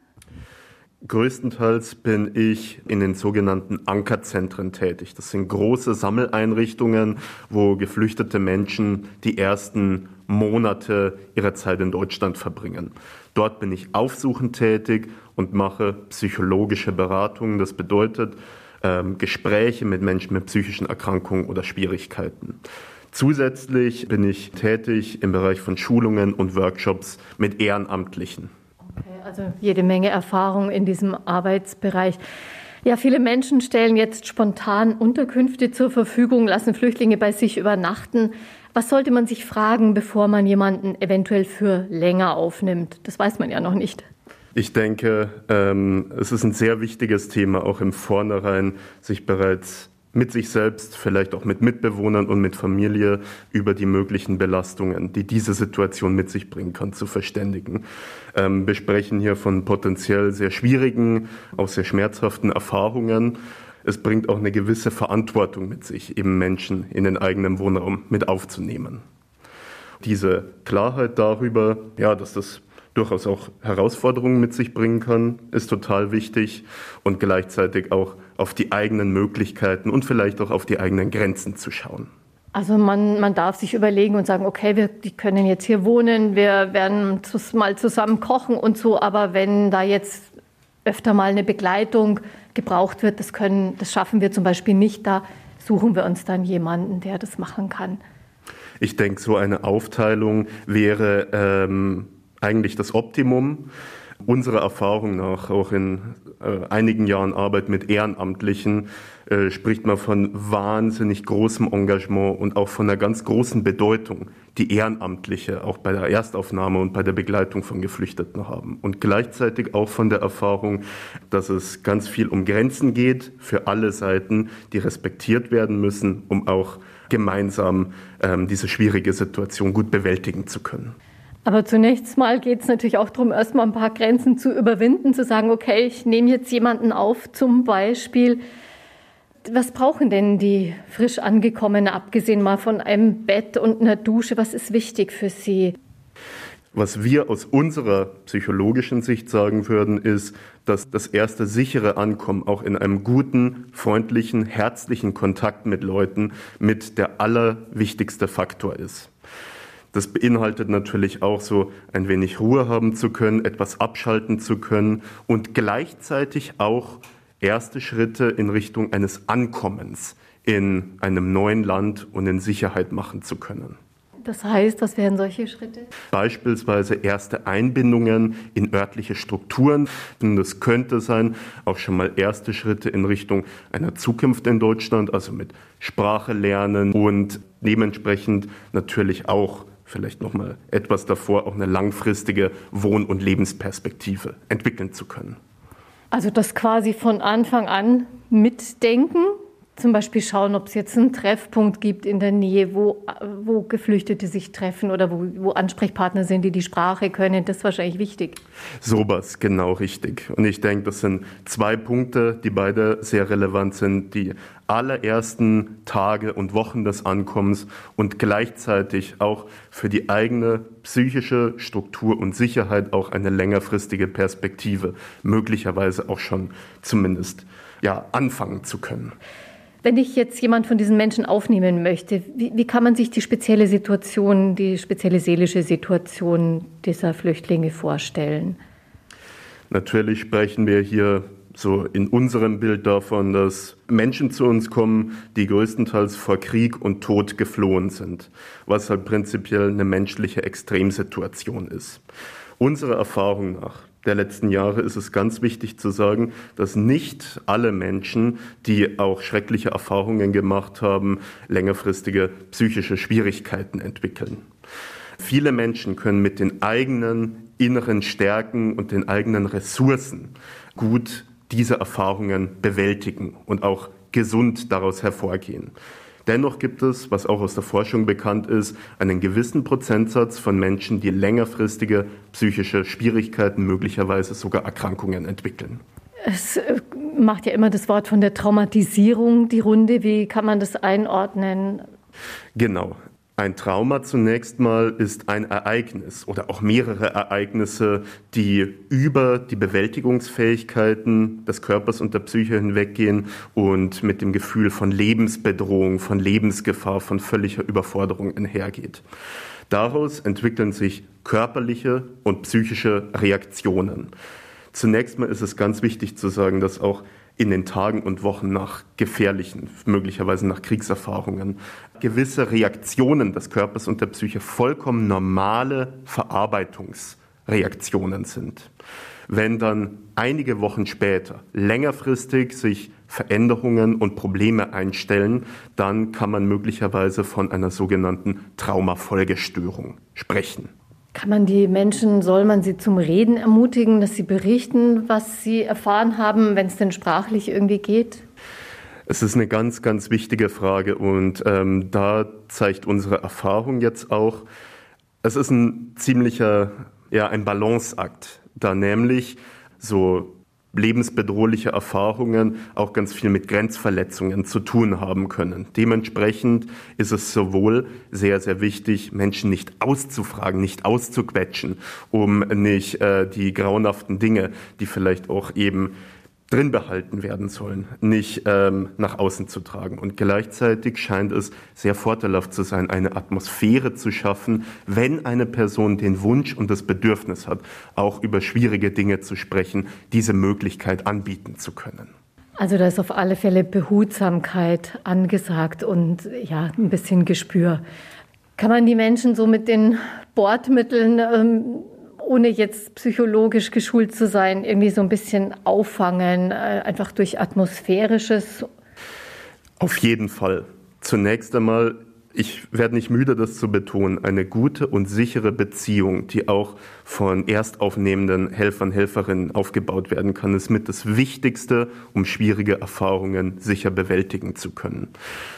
Größtenteils bin ich in den sogenannten Ankerzentren tätig. Das sind große Sammeleinrichtungen, wo geflüchtete Menschen die ersten Monate ihrer Zeit in Deutschland verbringen. Dort bin ich aufsuchend tätig und mache psychologische Beratungen. Das bedeutet, ähm, Gespräche mit Menschen mit psychischen Erkrankungen oder Schwierigkeiten. Zusätzlich bin ich tätig im Bereich von Schulungen und Workshops mit Ehrenamtlichen. Okay, also jede Menge Erfahrung in diesem Arbeitsbereich. Ja, viele Menschen stellen jetzt spontan Unterkünfte zur Verfügung, lassen Flüchtlinge bei sich übernachten. Was sollte man sich fragen, bevor man jemanden eventuell für länger aufnimmt? Das weiß man ja noch nicht. Ich denke, ähm, es ist ein sehr wichtiges Thema, auch im Vornherein sich bereits mit sich selbst, vielleicht auch mit Mitbewohnern und mit Familie über die möglichen Belastungen, die diese Situation mit sich bringen kann, zu verständigen. Ähm, wir sprechen hier von potenziell sehr schwierigen, auch sehr schmerzhaften Erfahrungen. Es bringt auch eine gewisse Verantwortung mit sich, eben Menschen in den eigenen Wohnraum mit aufzunehmen. Diese Klarheit darüber, ja, dass das durchaus auch Herausforderungen mit sich bringen kann, ist total wichtig und gleichzeitig auch auf die eigenen Möglichkeiten und vielleicht auch auf die eigenen Grenzen zu schauen. Also man, man darf sich überlegen und sagen, okay, wir die können jetzt hier wohnen, wir werden mal zusammen kochen und so, aber wenn da jetzt öfter mal eine Begleitung gebraucht wird, das, können, das schaffen wir zum Beispiel nicht, da suchen wir uns dann jemanden, der das machen kann. Ich denke, so eine Aufteilung wäre ähm, eigentlich das Optimum. Unserer Erfahrung nach, auch in äh, einigen Jahren Arbeit mit Ehrenamtlichen, äh, spricht man von wahnsinnig großem Engagement und auch von einer ganz großen Bedeutung, die Ehrenamtliche auch bei der Erstaufnahme und bei der Begleitung von Geflüchteten haben. Und gleichzeitig auch von der Erfahrung, dass es ganz viel um Grenzen geht für alle Seiten, die respektiert werden müssen, um auch gemeinsam ähm, diese schwierige Situation gut bewältigen zu können. Aber zunächst mal geht es natürlich auch darum, erstmal ein paar Grenzen zu überwinden, zu sagen, okay, ich nehme jetzt jemanden auf, zum Beispiel. Was brauchen denn die frisch angekommenen, abgesehen mal von einem Bett und einer Dusche? Was ist wichtig für sie? Was wir aus unserer psychologischen Sicht sagen würden, ist, dass das erste sichere Ankommen auch in einem guten, freundlichen, herzlichen Kontakt mit Leuten mit der allerwichtigste Faktor ist. Das beinhaltet natürlich auch so ein wenig Ruhe haben zu können, etwas abschalten zu können und gleichzeitig auch erste Schritte in Richtung eines Ankommens in einem neuen Land und in Sicherheit machen zu können. Das heißt, was wären solche Schritte? Beispielsweise erste Einbindungen in örtliche Strukturen. Das könnte sein auch schon mal erste Schritte in Richtung einer Zukunft in Deutschland, also mit Sprache lernen und dementsprechend natürlich auch vielleicht noch mal etwas davor auch eine langfristige Wohn- und Lebensperspektive entwickeln zu können. Also das quasi von Anfang an mitdenken, zum Beispiel schauen, ob es jetzt einen Treffpunkt gibt in der Nähe, wo, wo Geflüchtete sich treffen oder wo, wo Ansprechpartner sind, die die Sprache können. Das ist wahrscheinlich wichtig. Sowas, genau richtig. Und ich denke, das sind zwei Punkte, die beide sehr relevant sind. Die allerersten Tage und Wochen des Ankommens und gleichzeitig auch für die eigene psychische Struktur und Sicherheit auch eine längerfristige Perspektive, möglicherweise auch schon zumindest ja, anfangen zu können. Wenn ich jetzt jemand von diesen Menschen aufnehmen möchte, wie, wie, kann man sich die spezielle Situation, die spezielle seelische Situation dieser Flüchtlinge vorstellen? Natürlich sprechen wir hier so in unserem Bild davon, dass Menschen zu uns kommen, die größtenteils vor Krieg und Tod geflohen sind, was halt prinzipiell eine menschliche Extremsituation ist. Unserer Erfahrung nach der letzten Jahre ist es ganz wichtig zu sagen, dass nicht alle Menschen, die auch schreckliche Erfahrungen gemacht haben, längerfristige psychische Schwierigkeiten entwickeln. Viele Menschen können mit den eigenen inneren Stärken und den eigenen Ressourcen gut diese Erfahrungen bewältigen und auch gesund daraus hervorgehen. Dennoch gibt es, was auch aus der Forschung bekannt ist, einen gewissen Prozentsatz von Menschen, die längerfristige psychische Schwierigkeiten, möglicherweise sogar Erkrankungen entwickeln. Es äh, macht ja immer das Wort von der Traumatisierung die Runde. Wie kann man das einordnen? Genau. Ein Trauma zunächst mal ist ein Ereignis oder auch mehrere Ereignisse, die über die Bewältigungsfähigkeiten des Körpers und der Psyche hinweggehen und mit dem Gefühl von Lebensbedrohung, von Lebensgefahr, von völliger Überforderung einhergeht. Daraus entwickeln sich körperliche und psychische Reaktionen. Zunächst mal ist es ganz wichtig zu sagen, dass auch in den Tagen und Wochen nach gefährlichen, möglicherweise nach Kriegserfahrungen, gewisse Reaktionen des Körpers und der Psyche vollkommen normale Verarbeitungsreaktionen sind. Wenn dann einige Wochen später längerfristig sich Veränderungen und Probleme einstellen, dann kann man möglicherweise von einer sogenannten Traumafolgestörung sprechen. Kann man die Menschen, soll man sie zum Reden ermutigen, dass sie berichten, was sie erfahren haben, wenn es denn sprachlich irgendwie geht? Es ist eine ganz, ganz wichtige Frage und ähm, da zeigt unsere Erfahrung jetzt auch, es ist ein ziemlicher, ja, ein Balanceakt, da nämlich so lebensbedrohliche Erfahrungen auch ganz viel mit Grenzverletzungen zu tun haben können. Dementsprechend ist es sowohl sehr, sehr wichtig, Menschen nicht auszufragen, nicht auszuquetschen, um nicht äh, die grauenhaften Dinge, die vielleicht auch eben drin behalten werden sollen, nicht ähm, nach außen zu tragen. Und gleichzeitig scheint es sehr vorteilhaft zu sein, eine Atmosphäre zu schaffen, wenn eine Person den Wunsch und das Bedürfnis hat, auch über schwierige Dinge zu sprechen, diese Möglichkeit anbieten zu können. Also da ist auf alle Fälle Behutsamkeit angesagt und ja, ein bisschen Gespür. Kann man die Menschen so mit den Bordmitteln ähm, ohne jetzt psychologisch geschult zu sein, irgendwie so ein bisschen auffangen, äh, einfach durch atmosphärisches? Auf jeden Fall. Zunächst einmal, ich werde nicht müde, das zu betonen, eine gute und sichere Beziehung, die auch von erstaufnehmenden Helfern, Helferinnen aufgebaut werden kann, ist mit das Wichtigste, um schwierige Erfahrungen sicher bewältigen zu können.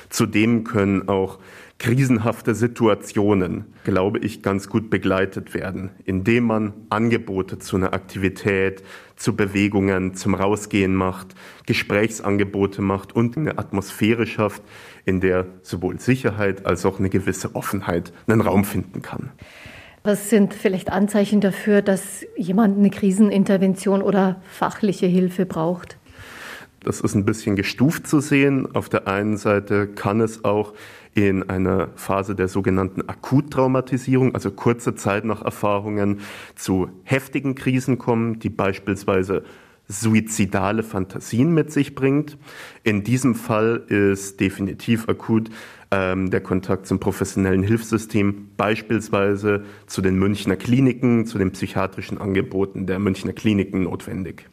Zudem können auch krisenhafte Situationen, glaube ich, ganz gut begleitet werden, indem man Angebote zu einer Aktivität, zu Bewegungen, zum Rausgehen macht, Gesprächsangebote macht und eine Atmosphäre schafft, in der sowohl Sicherheit als auch eine gewisse Offenheit einen Raum finden kann. Was sind vielleicht Anzeichen dafür, dass jemand eine Krisenintervention oder fachliche Hilfe braucht? Das ist ein bisschen gestuft zu sehen. Auf der einen Seite kann es auch in einer Phase der sogenannten Akuttraumatisierung, also kurze Zeit nach Erfahrungen, zu heftigen Krisen kommen, die beispielsweise suizidale Fantasien mit sich bringt. In diesem Fall ist definitiv akut ähm, der Kontakt zum professionellen Hilfssystem, beispielsweise zu den Münchner Kliniken, zu den psychiatrischen Angeboten der Münchner Kliniken notwendig.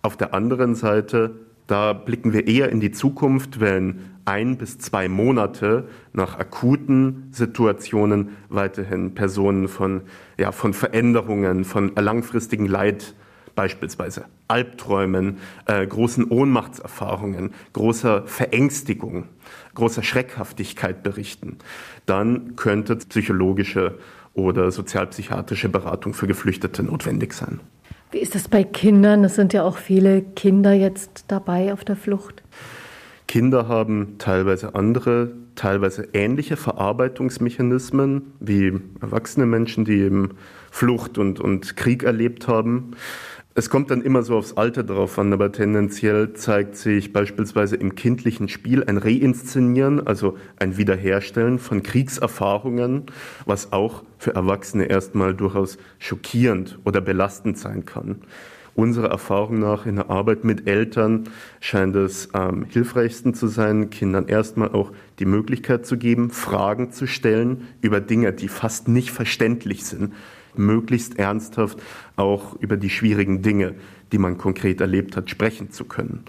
Auf der anderen Seite, da blicken wir eher in die Zukunft, wenn ein bis zwei Monate nach akuten Situationen weiterhin Personen von, ja, von Veränderungen, von langfristigen Leid beispielsweise Albträumen, äh, großen Ohnmachtserfahrungen, großer Verängstigung, großer Schreckhaftigkeit berichten, dann könnte psychologische oder sozialpsychiatrische Beratung für Geflüchtete notwendig sein. Wie ist das bei Kindern? Es sind ja auch viele Kinder jetzt dabei auf der Flucht. Kinder haben teilweise andere, teilweise ähnliche Verarbeitungsmechanismen wie erwachsene Menschen, die eben Flucht und, und Krieg erlebt haben. Es kommt dann immer so aufs Alter drauf an, aber tendenziell zeigt sich beispielsweise im kindlichen Spiel ein Reinszenieren, also ein Wiederherstellen von Kriegserfahrungen, was auch für Erwachsene erstmal durchaus schockierend oder belastend sein kann. Unserer Erfahrung nach in der Arbeit mit Eltern scheint es am hilfreichsten zu sein, Kindern erstmal auch die Möglichkeit zu geben, Fragen zu stellen über Dinge, die fast nicht verständlich sind möglichst ernsthaft auch über die schwierigen Dinge, die man konkret erlebt hat, sprechen zu können.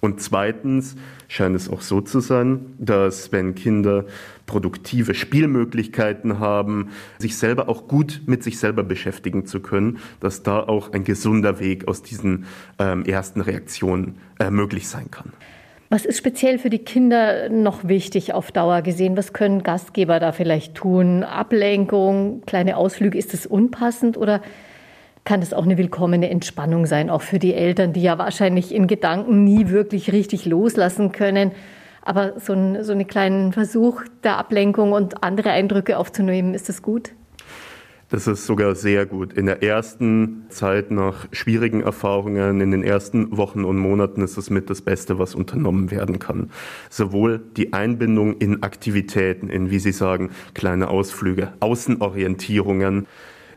Und zweitens scheint es auch so zu sein, dass wenn Kinder produktive Spielmöglichkeiten haben, sich selber auch gut mit sich selber beschäftigen zu können, dass da auch ein gesunder Weg aus diesen ähm, ersten Reaktionen äh, möglich sein kann. Was ist speziell für die Kinder noch wichtig auf Dauer gesehen? Was können Gastgeber da vielleicht tun? Ablenkung, kleine Ausflüge, ist es unpassend oder kann es auch eine willkommene Entspannung sein, auch für die Eltern, die ja wahrscheinlich in Gedanken nie wirklich richtig loslassen können? Aber so, ein, so einen kleinen Versuch der Ablenkung und andere Eindrücke aufzunehmen, ist das gut? Das ist sogar sehr gut. In der ersten Zeit nach schwierigen Erfahrungen, in den ersten Wochen und Monaten ist es mit das Beste, was unternommen werden kann. Sowohl die Einbindung in Aktivitäten, in, wie Sie sagen, kleine Ausflüge, Außenorientierungen,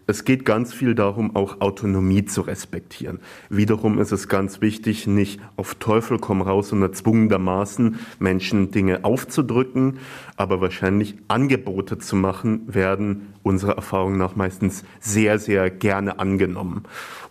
es geht ganz viel darum, auch Autonomie zu respektieren. Wiederum ist es ganz wichtig, nicht auf Teufel komm raus und erzwungenermaßen Menschen Dinge aufzudrücken, aber wahrscheinlich Angebote zu machen, werden unserer Erfahrung nach meistens sehr, sehr gerne angenommen.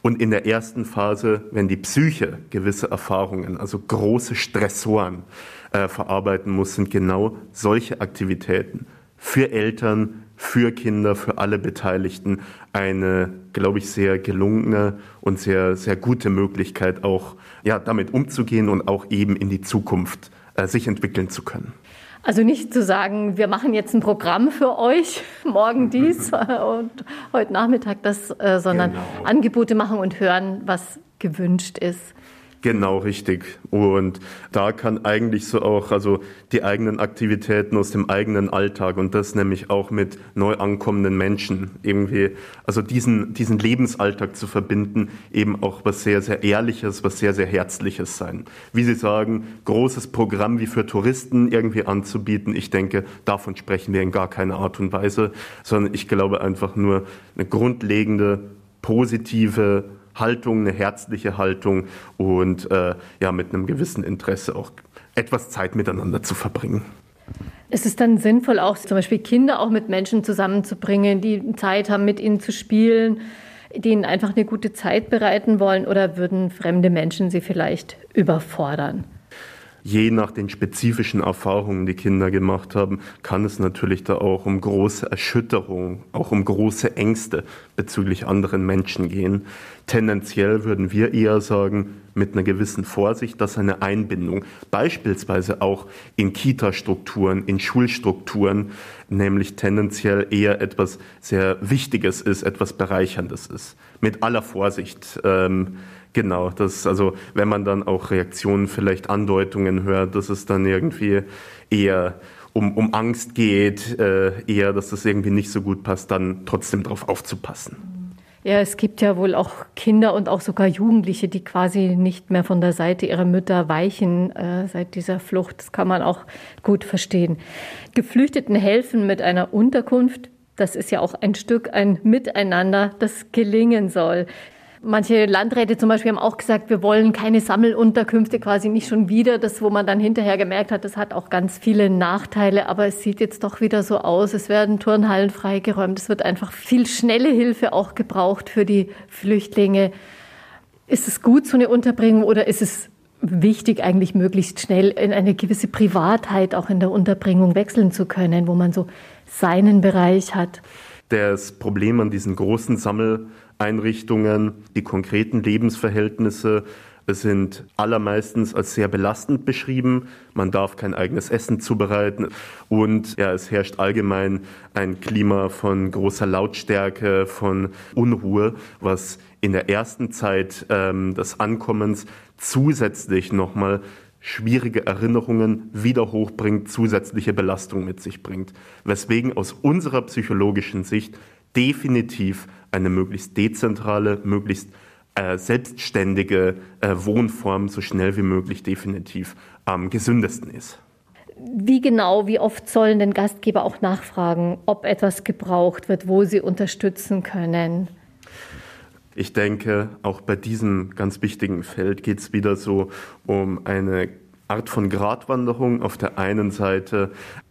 Und in der ersten Phase, wenn die Psyche gewisse Erfahrungen, also große Stressoren äh, verarbeiten muss, sind genau solche Aktivitäten für Eltern, für Kinder, für alle Beteiligten eine, glaube ich, sehr gelungene und sehr, sehr gute Möglichkeit, auch ja, damit umzugehen und auch eben in die Zukunft äh, sich entwickeln zu können. Also nicht zu sagen, wir machen jetzt ein Programm für euch, morgen dies und heute Nachmittag das, äh, sondern genau. Angebote machen und hören, was gewünscht ist. Genau, richtig. Und da kann eigentlich so auch, also die eigenen Aktivitäten aus dem eigenen Alltag und das nämlich auch mit neu ankommenden Menschen irgendwie, also diesen, diesen Lebensalltag zu verbinden, eben auch was sehr, sehr Ehrliches, was sehr, sehr Herzliches sein. Wie Sie sagen, großes Programm wie für Touristen irgendwie anzubieten, ich denke, davon sprechen wir in gar keiner Art und Weise, sondern ich glaube einfach nur eine grundlegende, positive, Haltung, eine herzliche Haltung und äh, ja, mit einem gewissen Interesse auch etwas Zeit miteinander zu verbringen. Ist es dann sinnvoll, auch zum Beispiel Kinder auch mit Menschen zusammenzubringen, die Zeit haben, mit ihnen zu spielen, denen einfach eine gute Zeit bereiten wollen, oder würden fremde Menschen sie vielleicht überfordern? Je nach den spezifischen Erfahrungen, die Kinder gemacht haben, kann es natürlich da auch um große Erschütterungen, auch um große Ängste bezüglich anderen Menschen gehen. Tendenziell würden wir eher sagen, mit einer gewissen Vorsicht, dass eine Einbindung beispielsweise auch in Kita-Strukturen, in Schulstrukturen, nämlich tendenziell eher etwas sehr Wichtiges ist, etwas Bereicherndes ist. Mit aller Vorsicht. Ähm, Genau, das, also wenn man dann auch Reaktionen, vielleicht Andeutungen hört, dass es dann irgendwie eher um, um Angst geht, äh, eher, dass das irgendwie nicht so gut passt, dann trotzdem darauf aufzupassen. Ja, es gibt ja wohl auch Kinder und auch sogar Jugendliche, die quasi nicht mehr von der Seite ihrer Mütter weichen äh, seit dieser Flucht. Das kann man auch gut verstehen. Geflüchteten helfen mit einer Unterkunft. Das ist ja auch ein Stück ein Miteinander, das gelingen soll. Manche Landräte zum Beispiel haben auch gesagt, wir wollen keine Sammelunterkünfte, quasi nicht schon wieder. Das, wo man dann hinterher gemerkt hat, das hat auch ganz viele Nachteile. Aber es sieht jetzt doch wieder so aus. Es werden Turnhallen freigeräumt. Es wird einfach viel schnelle Hilfe auch gebraucht für die Flüchtlinge. Ist es gut, so eine Unterbringung, oder ist es wichtig, eigentlich möglichst schnell in eine gewisse Privatheit auch in der Unterbringung wechseln zu können, wo man so seinen Bereich hat? Das Problem an diesen großen Sammel Einrichtungen, die konkreten Lebensverhältnisse sind allermeistens als sehr belastend beschrieben. Man darf kein eigenes Essen zubereiten und ja, es herrscht allgemein ein Klima von großer Lautstärke, von Unruhe, was in der ersten Zeit ähm, des Ankommens zusätzlich nochmal schwierige Erinnerungen wieder hochbringt, zusätzliche Belastung mit sich bringt. Weswegen aus unserer psychologischen Sicht definitiv eine möglichst dezentrale, möglichst äh, selbstständige äh, Wohnform so schnell wie möglich definitiv am gesündesten ist. Wie genau, wie oft sollen denn Gastgeber auch nachfragen, ob etwas gebraucht wird, wo sie unterstützen können? Ich denke, auch bei diesem ganz wichtigen Feld geht es wieder so um eine Art von Gratwanderung. Auf der einen Seite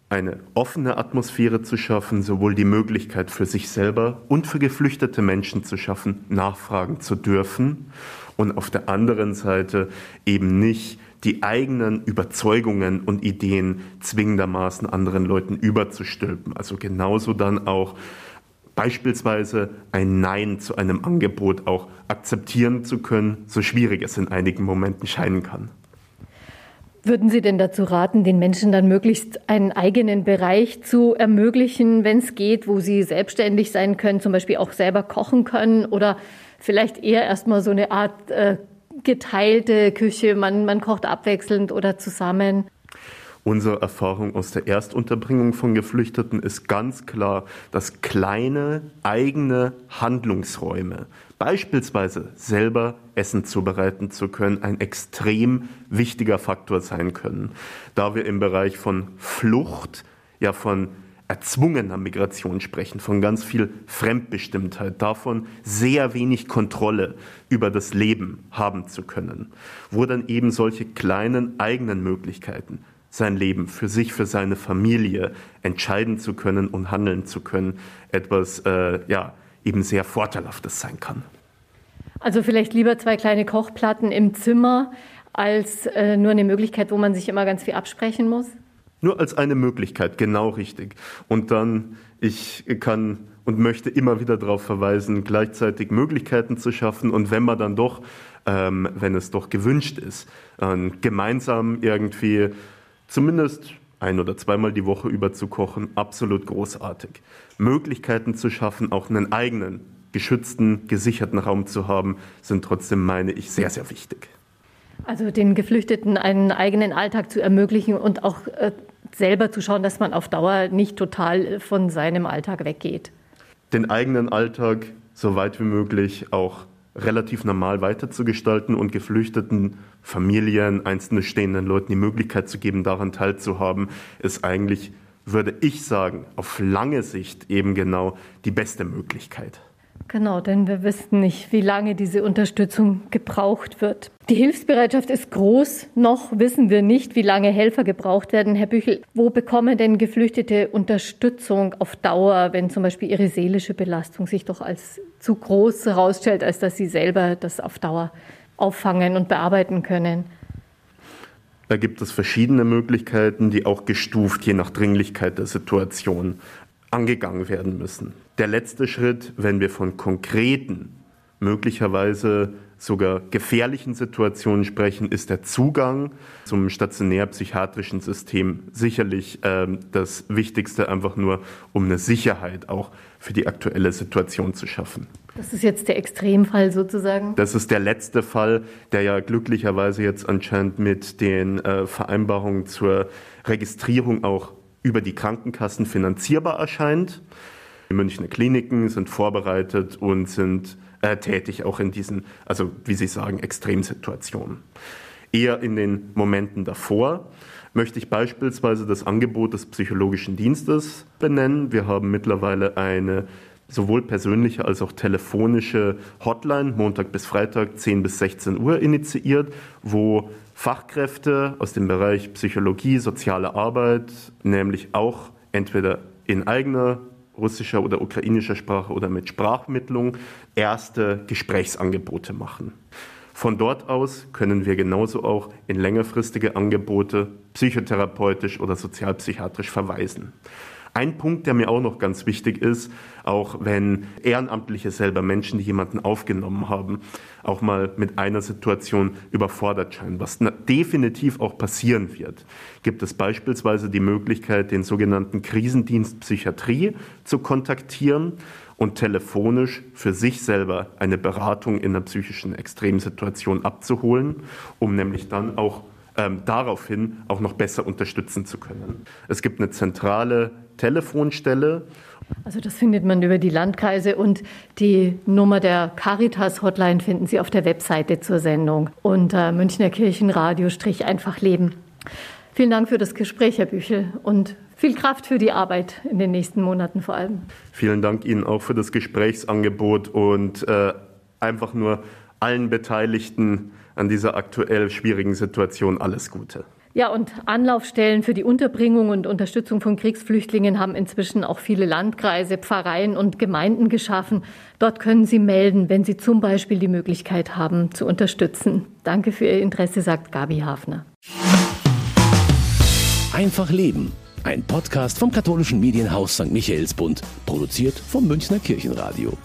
eine offene Atmosphäre zu schaffen, sowohl die Möglichkeit für sich selber und für geflüchtete Menschen zu schaffen, nachfragen zu dürfen und auf der anderen Seite eben nicht die eigenen Überzeugungen und Ideen zwingendermaßen anderen Leuten überzustülpen. Also genauso dann auch beispielsweise ein Nein zu einem Angebot auch akzeptieren zu können, so schwierig es in einigen Momenten scheinen kann. Würden Sie denn dazu raten, den Menschen dann möglichst einen eigenen Bereich zu ermöglichen, wenn es geht, wo sie selbstständig sein können, zum Beispiel auch selber kochen können oder vielleicht eher erstmal so eine Art äh, geteilte Küche, man, man kocht abwechselnd oder zusammen? Unsere Erfahrung aus der Erstunterbringung von Geflüchteten ist ganz klar, dass kleine eigene Handlungsräume, beispielsweise selber Essen zubereiten zu können, ein extrem wichtiger Faktor sein können, da wir im Bereich von Flucht, ja von erzwungener Migration sprechen, von ganz viel Fremdbestimmtheit, davon sehr wenig Kontrolle über das Leben haben zu können, wo dann eben solche kleinen eigenen Möglichkeiten, sein Leben für sich, für seine Familie entscheiden zu können und handeln zu können, etwas äh, ja eben sehr vorteilhaftes sein kann. Also vielleicht lieber zwei kleine Kochplatten im Zimmer als äh, nur eine Möglichkeit, wo man sich immer ganz viel absprechen muss? Nur als eine Möglichkeit, genau richtig. Und dann, ich kann und möchte immer wieder darauf verweisen, gleichzeitig Möglichkeiten zu schaffen. Und wenn man dann doch, ähm, wenn es doch gewünscht ist, äh, gemeinsam irgendwie zumindest ein oder zweimal die Woche über zu kochen, absolut großartig. Möglichkeiten zu schaffen, auch einen eigenen geschützten, gesicherten Raum zu haben, sind trotzdem, meine ich, sehr, sehr wichtig. Also den Geflüchteten einen eigenen Alltag zu ermöglichen und auch äh, selber zu schauen, dass man auf Dauer nicht total von seinem Alltag weggeht. Den eigenen Alltag so weit wie möglich auch relativ normal weiterzugestalten und geflüchteten Familien, einzelne stehenden Leuten die Möglichkeit zu geben, daran teilzuhaben, ist eigentlich, würde ich sagen, auf lange Sicht eben genau die beste Möglichkeit. Genau, denn wir wissen nicht, wie lange diese Unterstützung gebraucht wird. Die Hilfsbereitschaft ist groß, noch wissen wir nicht, wie lange Helfer gebraucht werden. Herr Büchel, wo bekommen denn Geflüchtete Unterstützung auf Dauer, wenn zum Beispiel ihre seelische Belastung sich doch als zu groß herausstellt, als dass sie selber das auf Dauer auffangen und bearbeiten können? Da gibt es verschiedene Möglichkeiten, die auch gestuft je nach Dringlichkeit der Situation angegangen werden müssen. Der letzte Schritt, wenn wir von konkreten, möglicherweise sogar gefährlichen Situationen sprechen, ist der Zugang zum stationär-psychiatrischen System sicherlich äh, das Wichtigste, einfach nur um eine Sicherheit auch für die aktuelle Situation zu schaffen. Das ist jetzt der Extremfall sozusagen? Das ist der letzte Fall, der ja glücklicherweise jetzt anscheinend mit den äh, Vereinbarungen zur Registrierung auch über die Krankenkassen finanzierbar erscheint. Die Münchner Kliniken sind vorbereitet und sind äh, tätig auch in diesen, also wie Sie sagen, Extremsituationen. Eher in den Momenten davor möchte ich beispielsweise das Angebot des psychologischen Dienstes benennen. Wir haben mittlerweile eine sowohl persönliche als auch telefonische Hotline Montag bis Freitag 10 bis 16 Uhr initiiert, wo Fachkräfte aus dem Bereich Psychologie, soziale Arbeit, nämlich auch entweder in eigener russischer oder ukrainischer Sprache oder mit Sprachmittlung erste Gesprächsangebote machen. Von dort aus können wir genauso auch in längerfristige Angebote psychotherapeutisch oder sozialpsychiatrisch verweisen. Ein Punkt, der mir auch noch ganz wichtig ist, auch wenn Ehrenamtliche selber Menschen, die jemanden aufgenommen haben, auch mal mit einer Situation überfordert scheinen, was definitiv auch passieren wird, gibt es beispielsweise die Möglichkeit, den sogenannten Krisendienst Psychiatrie zu kontaktieren und telefonisch für sich selber eine Beratung in einer psychischen Extremsituation abzuholen, um nämlich dann auch ähm, daraufhin auch noch besser unterstützen zu können. Es gibt eine zentrale Telefonstelle. Also das findet man über die Landkreise und die Nummer der Caritas Hotline finden Sie auf der Webseite zur Sendung unter Münchner Kirchenradio-Einfach Leben. Vielen Dank für das Gespräch, Herr Büchel, und viel Kraft für die Arbeit in den nächsten Monaten vor allem. Vielen Dank Ihnen auch für das Gesprächsangebot und äh, einfach nur allen Beteiligten an dieser aktuell schwierigen Situation alles Gute. Ja, und Anlaufstellen für die Unterbringung und Unterstützung von Kriegsflüchtlingen haben inzwischen auch viele Landkreise, Pfarreien und Gemeinden geschaffen. Dort können Sie melden, wenn Sie zum Beispiel die Möglichkeit haben, zu unterstützen. Danke für Ihr Interesse, sagt Gabi Hafner. Einfach Leben. Ein Podcast vom katholischen Medienhaus St. Michaelsbund, produziert vom Münchner Kirchenradio.